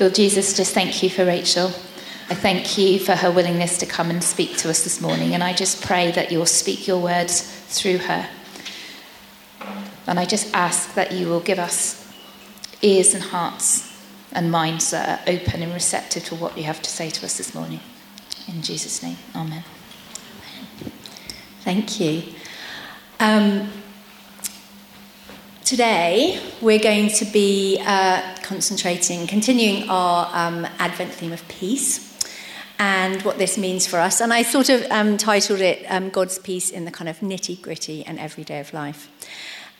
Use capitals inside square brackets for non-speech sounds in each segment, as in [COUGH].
Lord Jesus, just thank you for Rachel. I thank you for her willingness to come and speak to us this morning. And I just pray that you'll speak your words through her. And I just ask that you will give us ears and hearts and minds that are open and receptive to what you have to say to us this morning. In Jesus' name, amen. Thank you. Um, today, we're going to be uh, concentrating, continuing our um, Advent theme of peace and what this means for us. And I sort of um, titled it um, God's Peace in the kind of nitty gritty and everyday of life.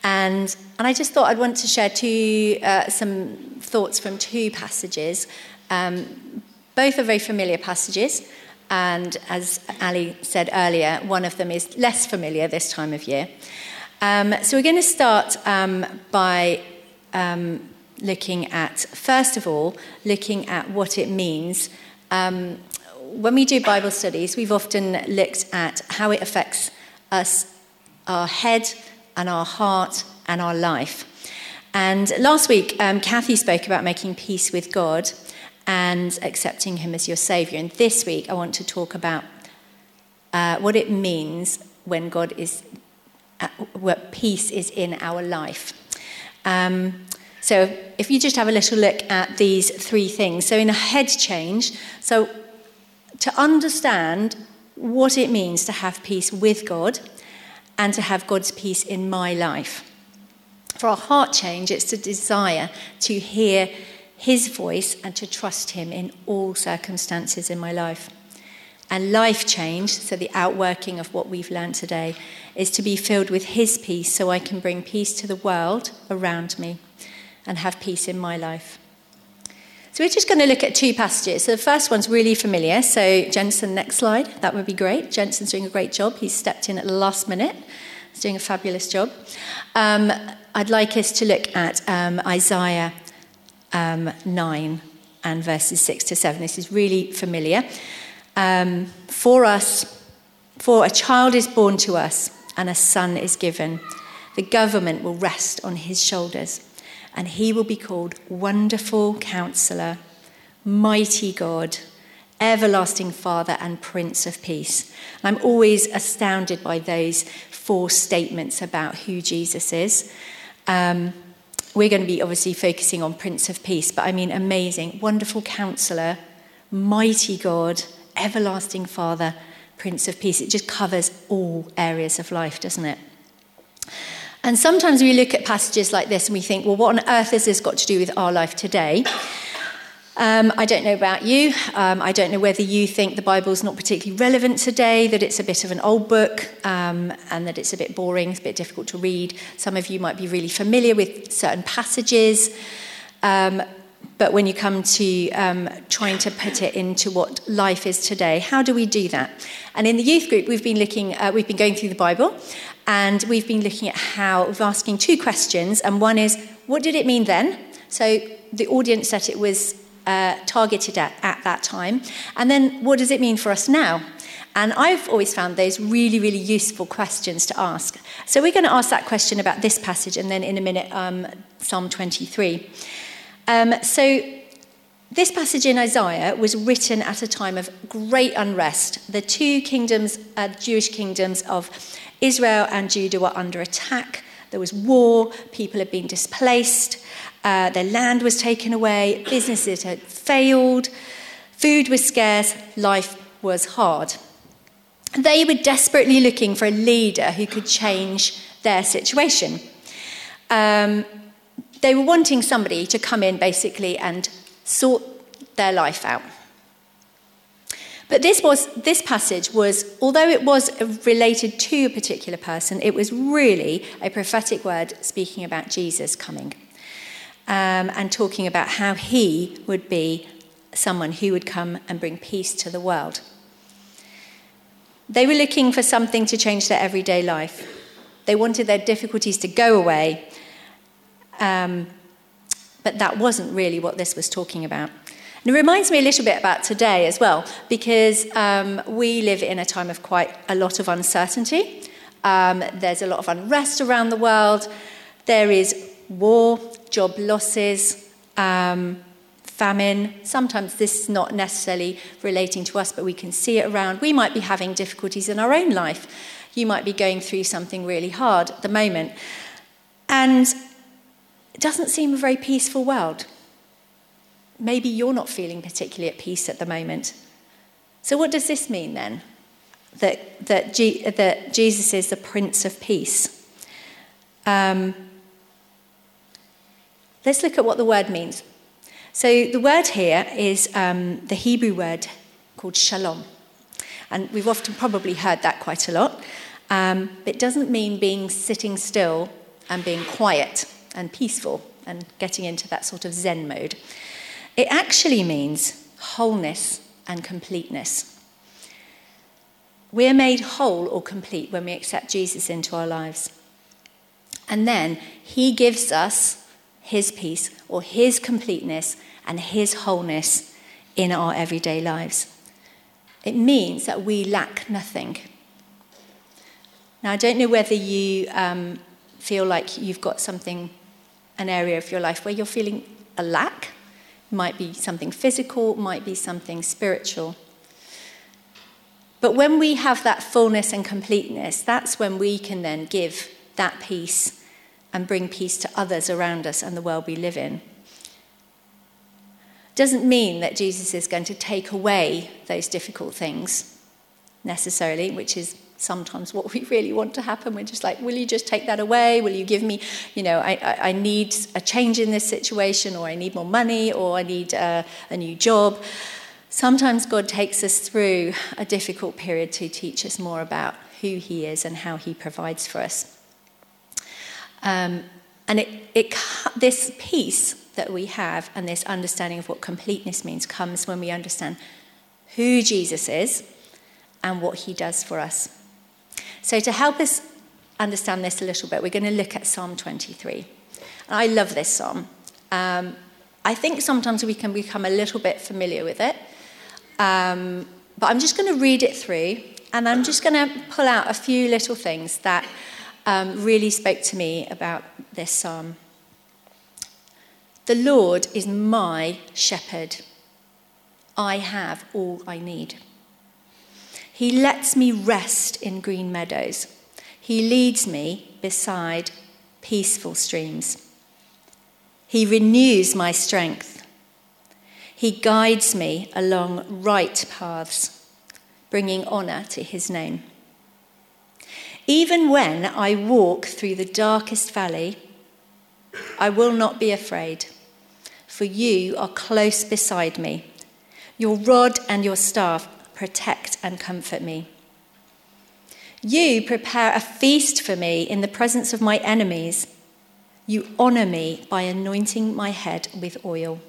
And, and I just thought I'd want to share two, uh, some thoughts from two passages. Um, both are very familiar passages. And as Ali said earlier, one of them is less familiar this time of year. Um, so we're going to start um, by um, looking at, first of all, looking at what it means. Um, when we do Bible studies, we've often looked at how it affects us, our head and our heart and our life. And last week, um, Kathy spoke about making peace with God and accepting Him as your Savior. And this week, I want to talk about uh, what it means when God is, what peace is in our life. Um, so, if you just have a little look at these three things. So, in a head change, so to understand what it means to have peace with God and to have God's peace in my life. For a heart change, it's a desire to hear his voice and to trust him in all circumstances in my life. And life change, so the outworking of what we've learned today, is to be filled with his peace so I can bring peace to the world around me and have peace in my life. So we're just going to look at two passages. So the first one's really familiar. So Jensen, next slide. That would be great. Jensen's doing a great job. He's stepped in at the last minute. He's doing a fabulous job. Um, I'd like us to look at um, Isaiah um, 9 and verses 6 to 7. This is really familiar. Um, for us, for a child is born to us, and a son is given. The government will rest on his shoulders and he will be called Wonderful Counselor, Mighty God, Everlasting Father, and Prince of Peace. And I'm always astounded by those four statements about who Jesus is. Um, we're going to be obviously focusing on Prince of Peace, but I mean, amazing, wonderful counselor, mighty God, everlasting Father, Prince of Peace. It just covers all areas of life, doesn't it? And sometimes we look at passages like this and we think, well, what on earth has this got to do with our life today? Um, I don't know about you. Um, I don't know whether you think the Bible's not particularly relevant today, that it's a bit of an old book, um, and that it's a bit boring, it's a bit difficult to read. Some of you might be really familiar with certain passages. Um, but when you come to um, trying to put it into what life is today, how do we do that? And in the youth group, we've been looking, uh, we've been going through the Bible, and we've been looking at how, we're asking two questions. And one is, what did it mean then? So the audience that it was uh, targeted at at that time. And then, what does it mean for us now? And I've always found those really, really useful questions to ask. So we're going to ask that question about this passage and then in a minute, um, Psalm 23. Um, so this passage in Isaiah was written at a time of great unrest. The two kingdoms, uh, Jewish kingdoms of Israel and Judah were under attack. There was war, people had been displaced, uh, their land was taken away, businesses had failed, food was scarce, life was hard. They were desperately looking for a leader who could change their situation. Um, they were wanting somebody to come in basically and sort their life out. But this, was, this passage was, although it was related to a particular person, it was really a prophetic word speaking about Jesus coming um, and talking about how he would be someone who would come and bring peace to the world. They were looking for something to change their everyday life. They wanted their difficulties to go away. Um, but that wasn't really what this was talking about. And it reminds me a little bit about today as well, because um, we live in a time of quite a lot of uncertainty. Um, there's a lot of unrest around the world. There is war, job losses, um, famine. Sometimes this is not necessarily relating to us, but we can see it around. We might be having difficulties in our own life. You might be going through something really hard at the moment. And it doesn't seem a very peaceful world. Maybe you're not feeling particularly at peace at the moment. So, what does this mean then? That, that, G, that Jesus is the Prince of Peace. Um, let's look at what the word means. So, the word here is um, the Hebrew word called shalom. And we've often probably heard that quite a lot. Um, it doesn't mean being sitting still and being quiet and peaceful and getting into that sort of Zen mode. It actually means wholeness and completeness. We're made whole or complete when we accept Jesus into our lives. And then he gives us his peace or his completeness and his wholeness in our everyday lives. It means that we lack nothing. Now, I don't know whether you um, feel like you've got something, an area of your life where you're feeling a lack. Might be something physical, might be something spiritual. But when we have that fullness and completeness, that's when we can then give that peace and bring peace to others around us and the world we live in. Doesn't mean that Jesus is going to take away those difficult things necessarily, which is sometimes what we really want to happen. We're just like, will you just take that away? Will you give me, you know, I, I, I need a change in this situation, or I need more money, or I need a, a new job. Sometimes God takes us through a difficult period to teach us more about who He is and how He provides for us. Um, and it, it, this peace that we have and this understanding of what completeness means comes when we understand who Jesus is and what he does for us. So, to help us understand this a little bit, we're going to look at Psalm 23. And I love this psalm. Um, I think sometimes we can become a little bit familiar with it. Um, but I'm just going to read it through and I'm just going to pull out a few little things that um, really spoke to me about this psalm. The Lord is my shepherd. I have all I need. He lets me rest in green meadows. He leads me beside peaceful streams. He renews my strength. He guides me along right paths, bringing honour to his name. Even when I walk through the darkest valley, I will not be afraid, for you are close beside me. Your rod and your staff protect and comfort me. You prepare a feast for me in the presence of my enemies. You honor me by anointing my head with oil.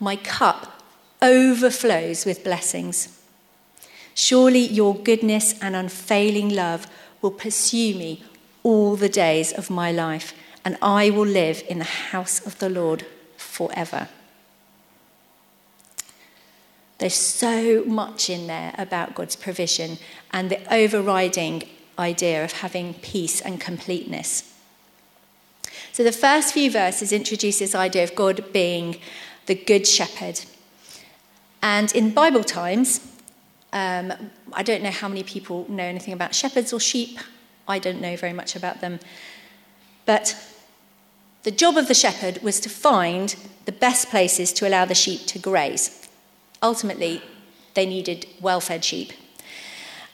My cup overflows with blessings. Surely your goodness and unfailing love will pursue me all the days of my life, and I will live in the house of the Lord forever. There's so much in there about God's provision and the overriding idea of having peace and completeness. So the first few verses introduce this idea of God being the good shepherd. And in Bible times, um, I don't know how many people know anything about shepherds or sheep. I don't know very much about them. But the job of the shepherd was to find the best places to allow the sheep to graze. Ultimately, they needed well fed sheep.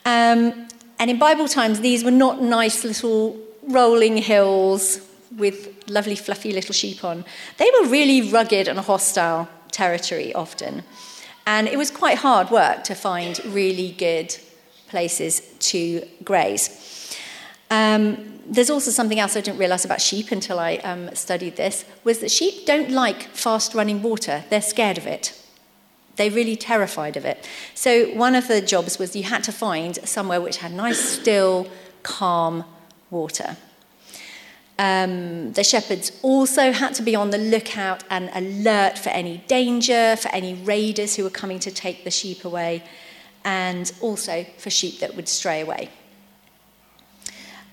Um, and in Bible times, these were not nice little rolling hills with lovely, fluffy little sheep on. They were really rugged and hostile territory often. And it was quite hard work to find really good places to graze. Um, there's also something else I didn't realize about sheep until I um, studied this was that sheep don't like fast running water. They're scared of it. They're really terrified of it. So one of the jobs was you had to find somewhere which had nice, still, calm water. Um, the shepherds also had to be on the lookout and alert for any danger, for any raiders who were coming to take the sheep away, and also for sheep that would stray away.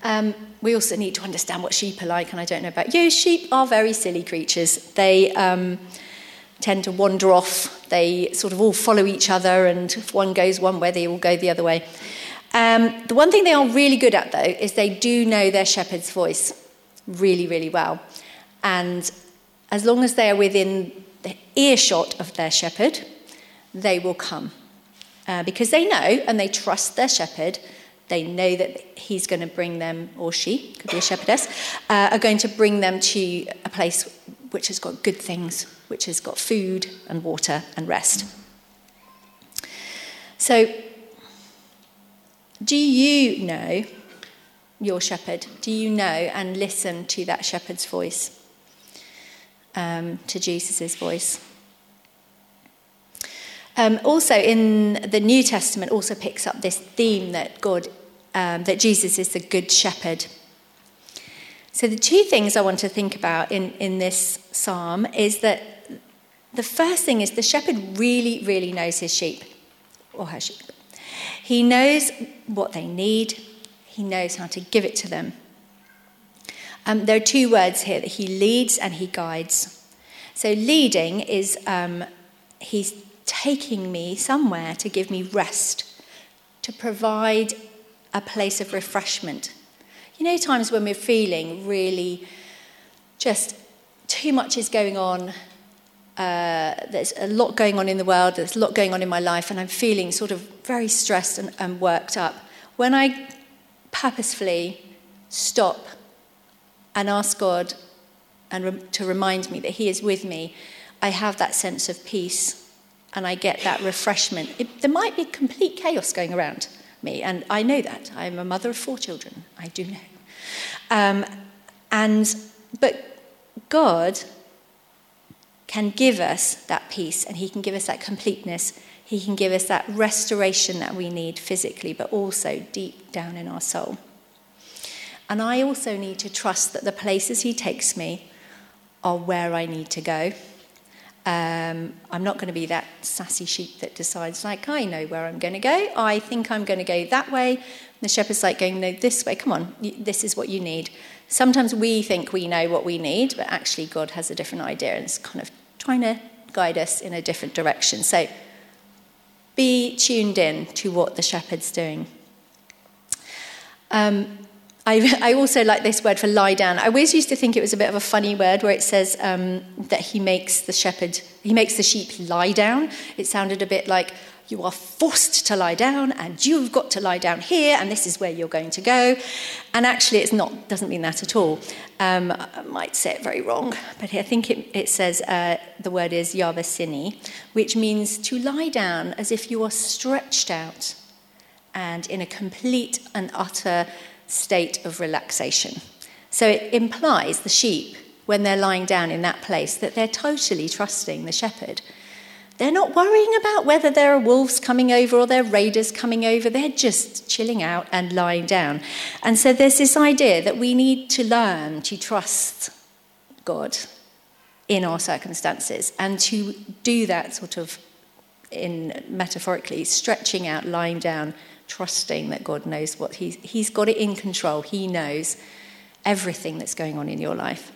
Um, we also need to understand what sheep are like, and I don't know about you. Sheep are very silly creatures. They, um, tend to wander off. They sort of all follow each other, and if one goes one way, they all go the other way. Um, the one thing they are really good at, though, is they do know their shepherd's voice really, really well. And as long as they are within the earshot of their shepherd, they will come. Uh, because they know and they trust their shepherd. They know that he's going to bring them, or she, could be a shepherdess, uh, are going to bring them to a place which has got good things, which has got food and water and rest. So, do you know your shepherd? Do you know and listen to that shepherd's voice? Um, to Jesus' voice? Um, also, in the New Testament, also picks up this theme that God, um, that Jesus is the good shepherd. So, the two things I want to think about in, in this psalm is that the first thing is the shepherd really, really knows his sheep or her sheep. He knows what they need, he knows how to give it to them. Um, there are two words here that he leads and he guides. So, leading is um, he's taking me somewhere to give me rest, to provide a place of refreshment. You know, times when we're feeling really just too much is going on. Uh, there's a lot going on in the world, there's a lot going on in my life, and I'm feeling sort of very stressed and, and worked up. When I purposefully stop and ask God and re- to remind me that He is with me, I have that sense of peace and I get that refreshment. It, there might be complete chaos going around me, and I know that. I'm a mother of four children. I do know. Um, and but God can give us that peace, and He can give us that completeness. He can give us that restoration that we need physically, but also deep down in our soul. And I also need to trust that the places He takes me are where I need to go. Um, I'm not going to be that sassy sheep that decides, like, I know where I'm going to go. I think I'm going to go that way. And the shepherd's like going, no, this way. Come on, this is what you need. Sometimes we think we know what we need, but actually God has a different idea and it's kind of trying to guide us in a different direction. So be tuned in to what the shepherd's doing. Um, I, [LAUGHS] I, also like this word for lie down. I always used to think it was a bit of a funny word where it says um, that he makes the shepherd, he makes the sheep lie down. It sounded a bit like you are forced to lie down and you've got to lie down here and this is where you're going to go. And actually, it's not, doesn't mean that at all. Um, I might say it very wrong, but I think it, it says uh, the word is yavasini, which means to lie down as if you are stretched out and in a complete and utter state of relaxation. So it implies the sheep, when they're lying down in that place, that they're totally trusting the shepherd. They're not worrying about whether there are wolves coming over or there are raiders coming over. They're just chilling out and lying down. And so there's this idea that we need to learn to trust God in our circumstances and to do that sort of in metaphorically stretching out lying down trusting that God knows what he's, he's got it in control. He knows everything that's going on in your life.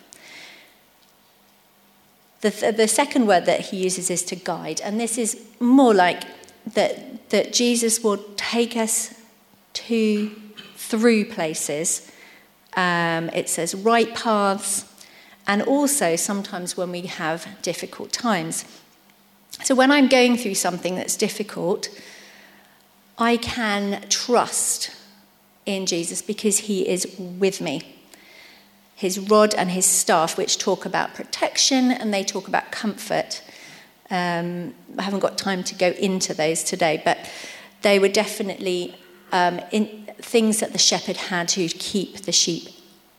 The, the second word that he uses is to guide, and this is more like that, that Jesus will take us to through places. Um, it says right paths, and also sometimes when we have difficult times. So when I'm going through something that's difficult, I can trust in Jesus because he is with me. His rod and his staff, which talk about protection and they talk about comfort. Um, I haven't got time to go into those today, but they were definitely um, in, things that the shepherd had to keep the sheep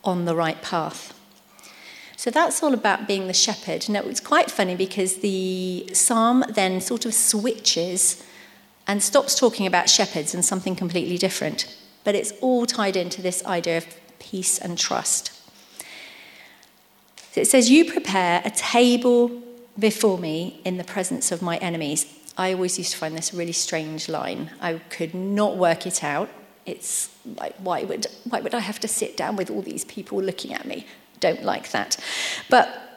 on the right path. So that's all about being the shepherd. Now, it's quite funny because the psalm then sort of switches and stops talking about shepherds and something completely different. But it's all tied into this idea of peace and trust. It says, You prepare a table before me in the presence of my enemies. I always used to find this a really strange line. I could not work it out. It's like, why would, why would I have to sit down with all these people looking at me? Don't like that. But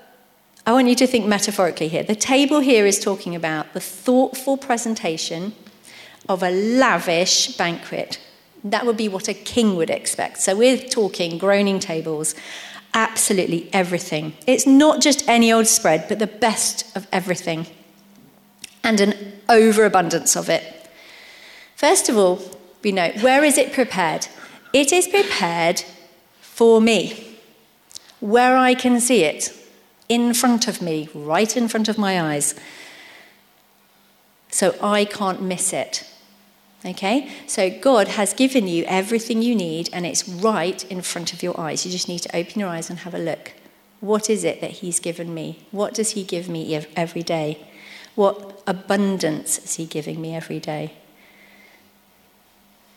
I want you to think metaphorically here. The table here is talking about the thoughtful presentation of a lavish banquet. That would be what a king would expect. So we're talking groaning tables, absolutely everything. It's not just any old spread, but the best of everything and an overabundance of it. First of all, we know where is it prepared? It is prepared for me, where I can see it, in front of me, right in front of my eyes. So I can't miss it. Okay? So God has given you everything you need and it's right in front of your eyes. You just need to open your eyes and have a look. What is it that He's given me? What does He give me every day? What abundance is He giving me every day?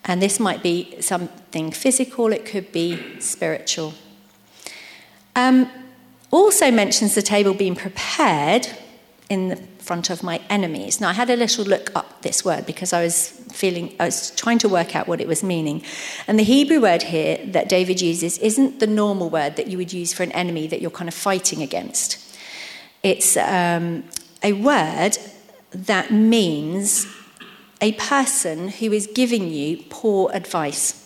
And this might be something physical, it could be spiritual. Um, also mentions the table being prepared in the front of my enemies. Now, I had a little look up this word because I was feeling, I was trying to work out what it was meaning. And the Hebrew word here that David uses isn't the normal word that you would use for an enemy that you're kind of fighting against. It's um, a word that means a person who is giving you poor advice.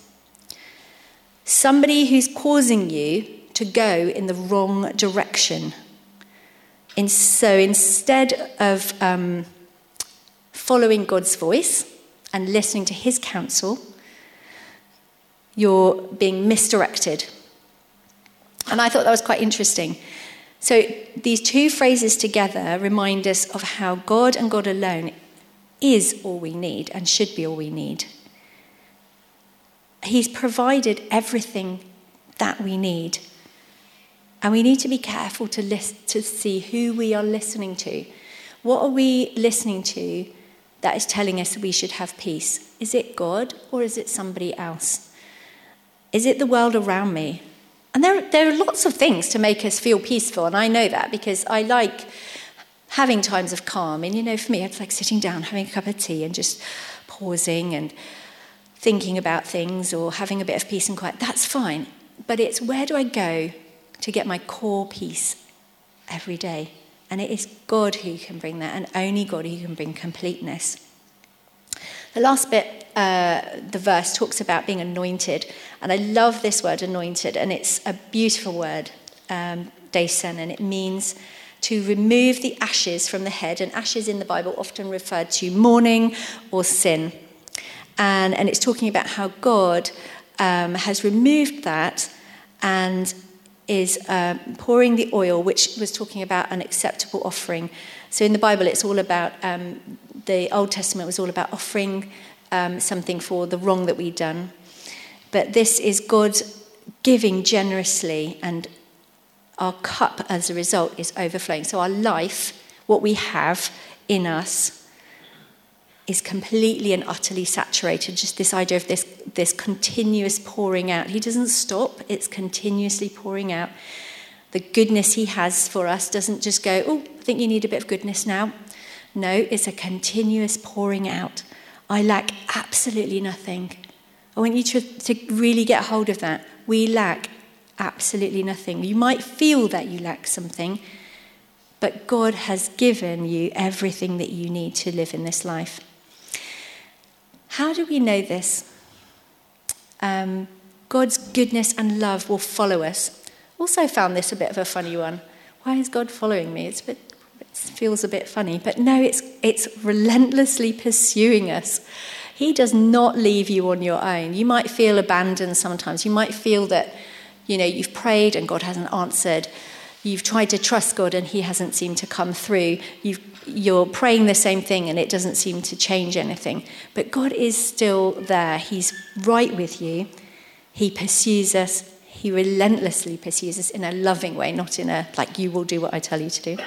Somebody who's causing you to go in the wrong direction. So instead of um, following God's voice and listening to his counsel, you're being misdirected. And I thought that was quite interesting. So these two phrases together remind us of how God and God alone is all we need and should be all we need. He's provided everything that we need. And we need to be careful to, list, to see who we are listening to. What are we listening to that is telling us we should have peace? Is it God or is it somebody else? Is it the world around me? And there, there are lots of things to make us feel peaceful, and I know that because I like having times of calm. And you know, for me, it's like sitting down, having a cup of tea, and just pausing and thinking about things or having a bit of peace and quiet. That's fine. But it's where do I go to get my core peace every day? And it is God who can bring that, and only God who can bring completeness. The last bit, uh, the verse talks about being anointed. And I love this word, anointed. And it's a beautiful word, um, daisen, and it means to remove the ashes from the head. And ashes in the Bible often referred to mourning or sin. And, and it's talking about how God um, has removed that and is um, pouring the oil, which was talking about an acceptable offering. So in the Bible, it's all about, um, the Old Testament was all about offering um, something for the wrong that we'd done. But this is God giving generously, and our cup as a result is overflowing. So our life, what we have in us, is completely and utterly saturated. Just this idea of this, this continuous pouring out. He doesn't stop, it's continuously pouring out. The goodness he has for us doesn't just go, oh, I think you need a bit of goodness now. No, it's a continuous pouring out. I lack absolutely nothing. I want you to, to really get hold of that. We lack absolutely nothing. You might feel that you lack something, but God has given you everything that you need to live in this life. How do we know this? Um, God's goodness and love will follow us. Also, found this a bit of a funny one. Why is God following me? Bit, it feels a bit funny, but no, it's it's relentlessly pursuing us. He does not leave you on your own. You might feel abandoned sometimes. You might feel that, you know, you've prayed and God hasn't answered. You've tried to trust God and He hasn't seemed to come through. You've you're praying the same thing and it doesn't seem to change anything. But God is still there. He's right with you. He pursues us. He relentlessly pursues us in a loving way, not in a like, you will do what I tell you to do.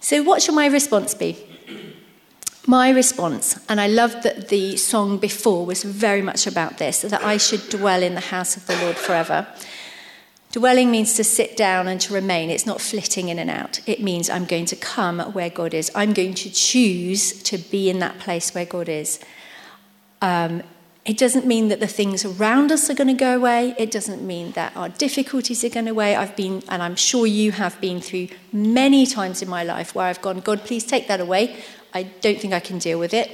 So, what should my response be? My response, and I love that the song before was very much about this, that I should dwell in the house of the Lord forever. Dwelling means to sit down and to remain. It's not flitting in and out. It means I'm going to come where God is. I'm going to choose to be in that place where God is. Um, It doesn't mean that the things around us are going to go away. It doesn't mean that our difficulties are going away. I've been, and I'm sure you have been through many times in my life where I've gone, God, please take that away. I don't think I can deal with it.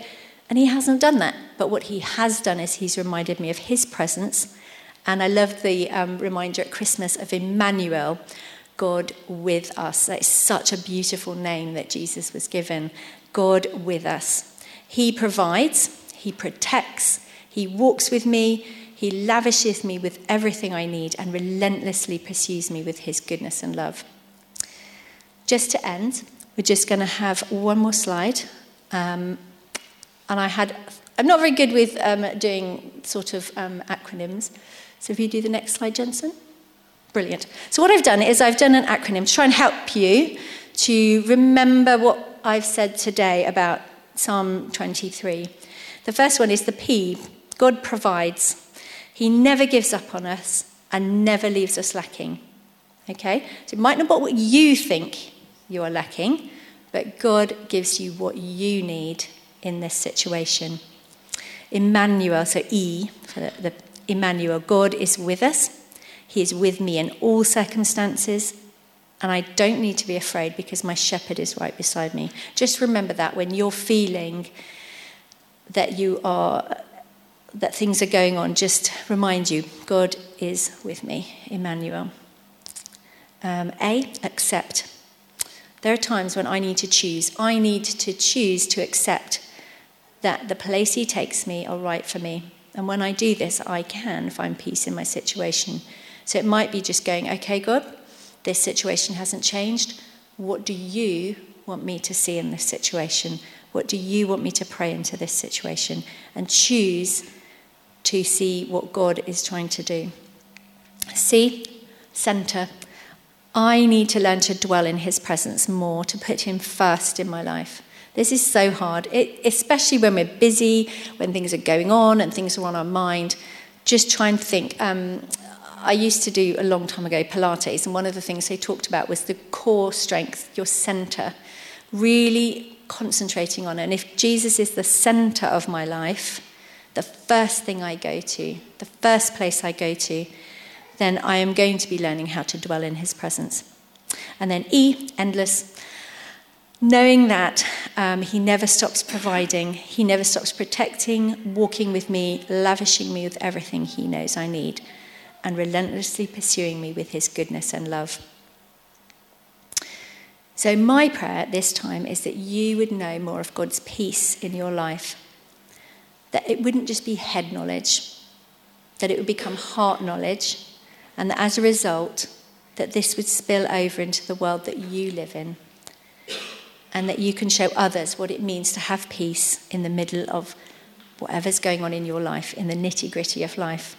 And He hasn't done that. But what He has done is He's reminded me of His presence. And I love the um, reminder at Christmas of Emmanuel, God with us. That is such a beautiful name that Jesus was given. God with us. He provides, He protects, he walks with me, He lavishes me with everything I need, and relentlessly pursues me with His goodness and love. Just to end, we're just going to have one more slide. Um, and I had, I'm not very good with um, doing sort of um, acronyms. So if you do the next slide, Jensen. Brilliant. So what I've done is I've done an acronym to try and help you to remember what I've said today about Psalm 23. The first one is the P, God provides. He never gives up on us and never leaves us lacking. Okay? So it might not be what you think you are lacking, but God gives you what you need in this situation. Emmanuel, so E, for the, the Emmanuel, God is with us. He is with me in all circumstances, and I don't need to be afraid because my shepherd is right beside me. Just remember that when you're feeling that you are that things are going on, just remind you God is with me, Emmanuel. Um, A, accept. There are times when I need to choose. I need to choose to accept that the place He takes me are right for me. And when I do this, I can find peace in my situation. So it might be just going, okay, God, this situation hasn't changed. What do you want me to see in this situation? What do you want me to pray into this situation? And choose to see what God is trying to do. See, center. I need to learn to dwell in His presence more, to put Him first in my life. This is so hard, it, especially when we're busy, when things are going on and things are on our mind. Just try and think. Um, I used to do a long time ago Pilates, and one of the things they talked about was the core strength, your center. Really concentrating on it. And if Jesus is the center of my life, the first thing I go to, the first place I go to, then I am going to be learning how to dwell in his presence. And then E, endless. Knowing that um, he never stops providing, he never stops protecting, walking with me, lavishing me with everything he knows I need, and relentlessly pursuing me with his goodness and love. So, my prayer at this time is that you would know more of God's peace in your life that it wouldn't just be head knowledge, that it would become heart knowledge, and that as a result, that this would spill over into the world that you live in, and that you can show others what it means to have peace in the middle of whatever's going on in your life, in the nitty gritty of life.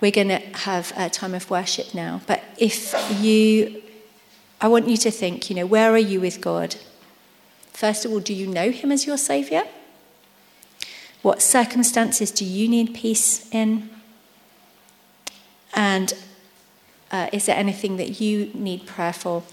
We're going to have a time of worship now, but if you, I want you to think, you know, where are you with God? First of all, do you know him as your Saviour? What circumstances do you need peace in? And uh, is there anything that you need prayer for?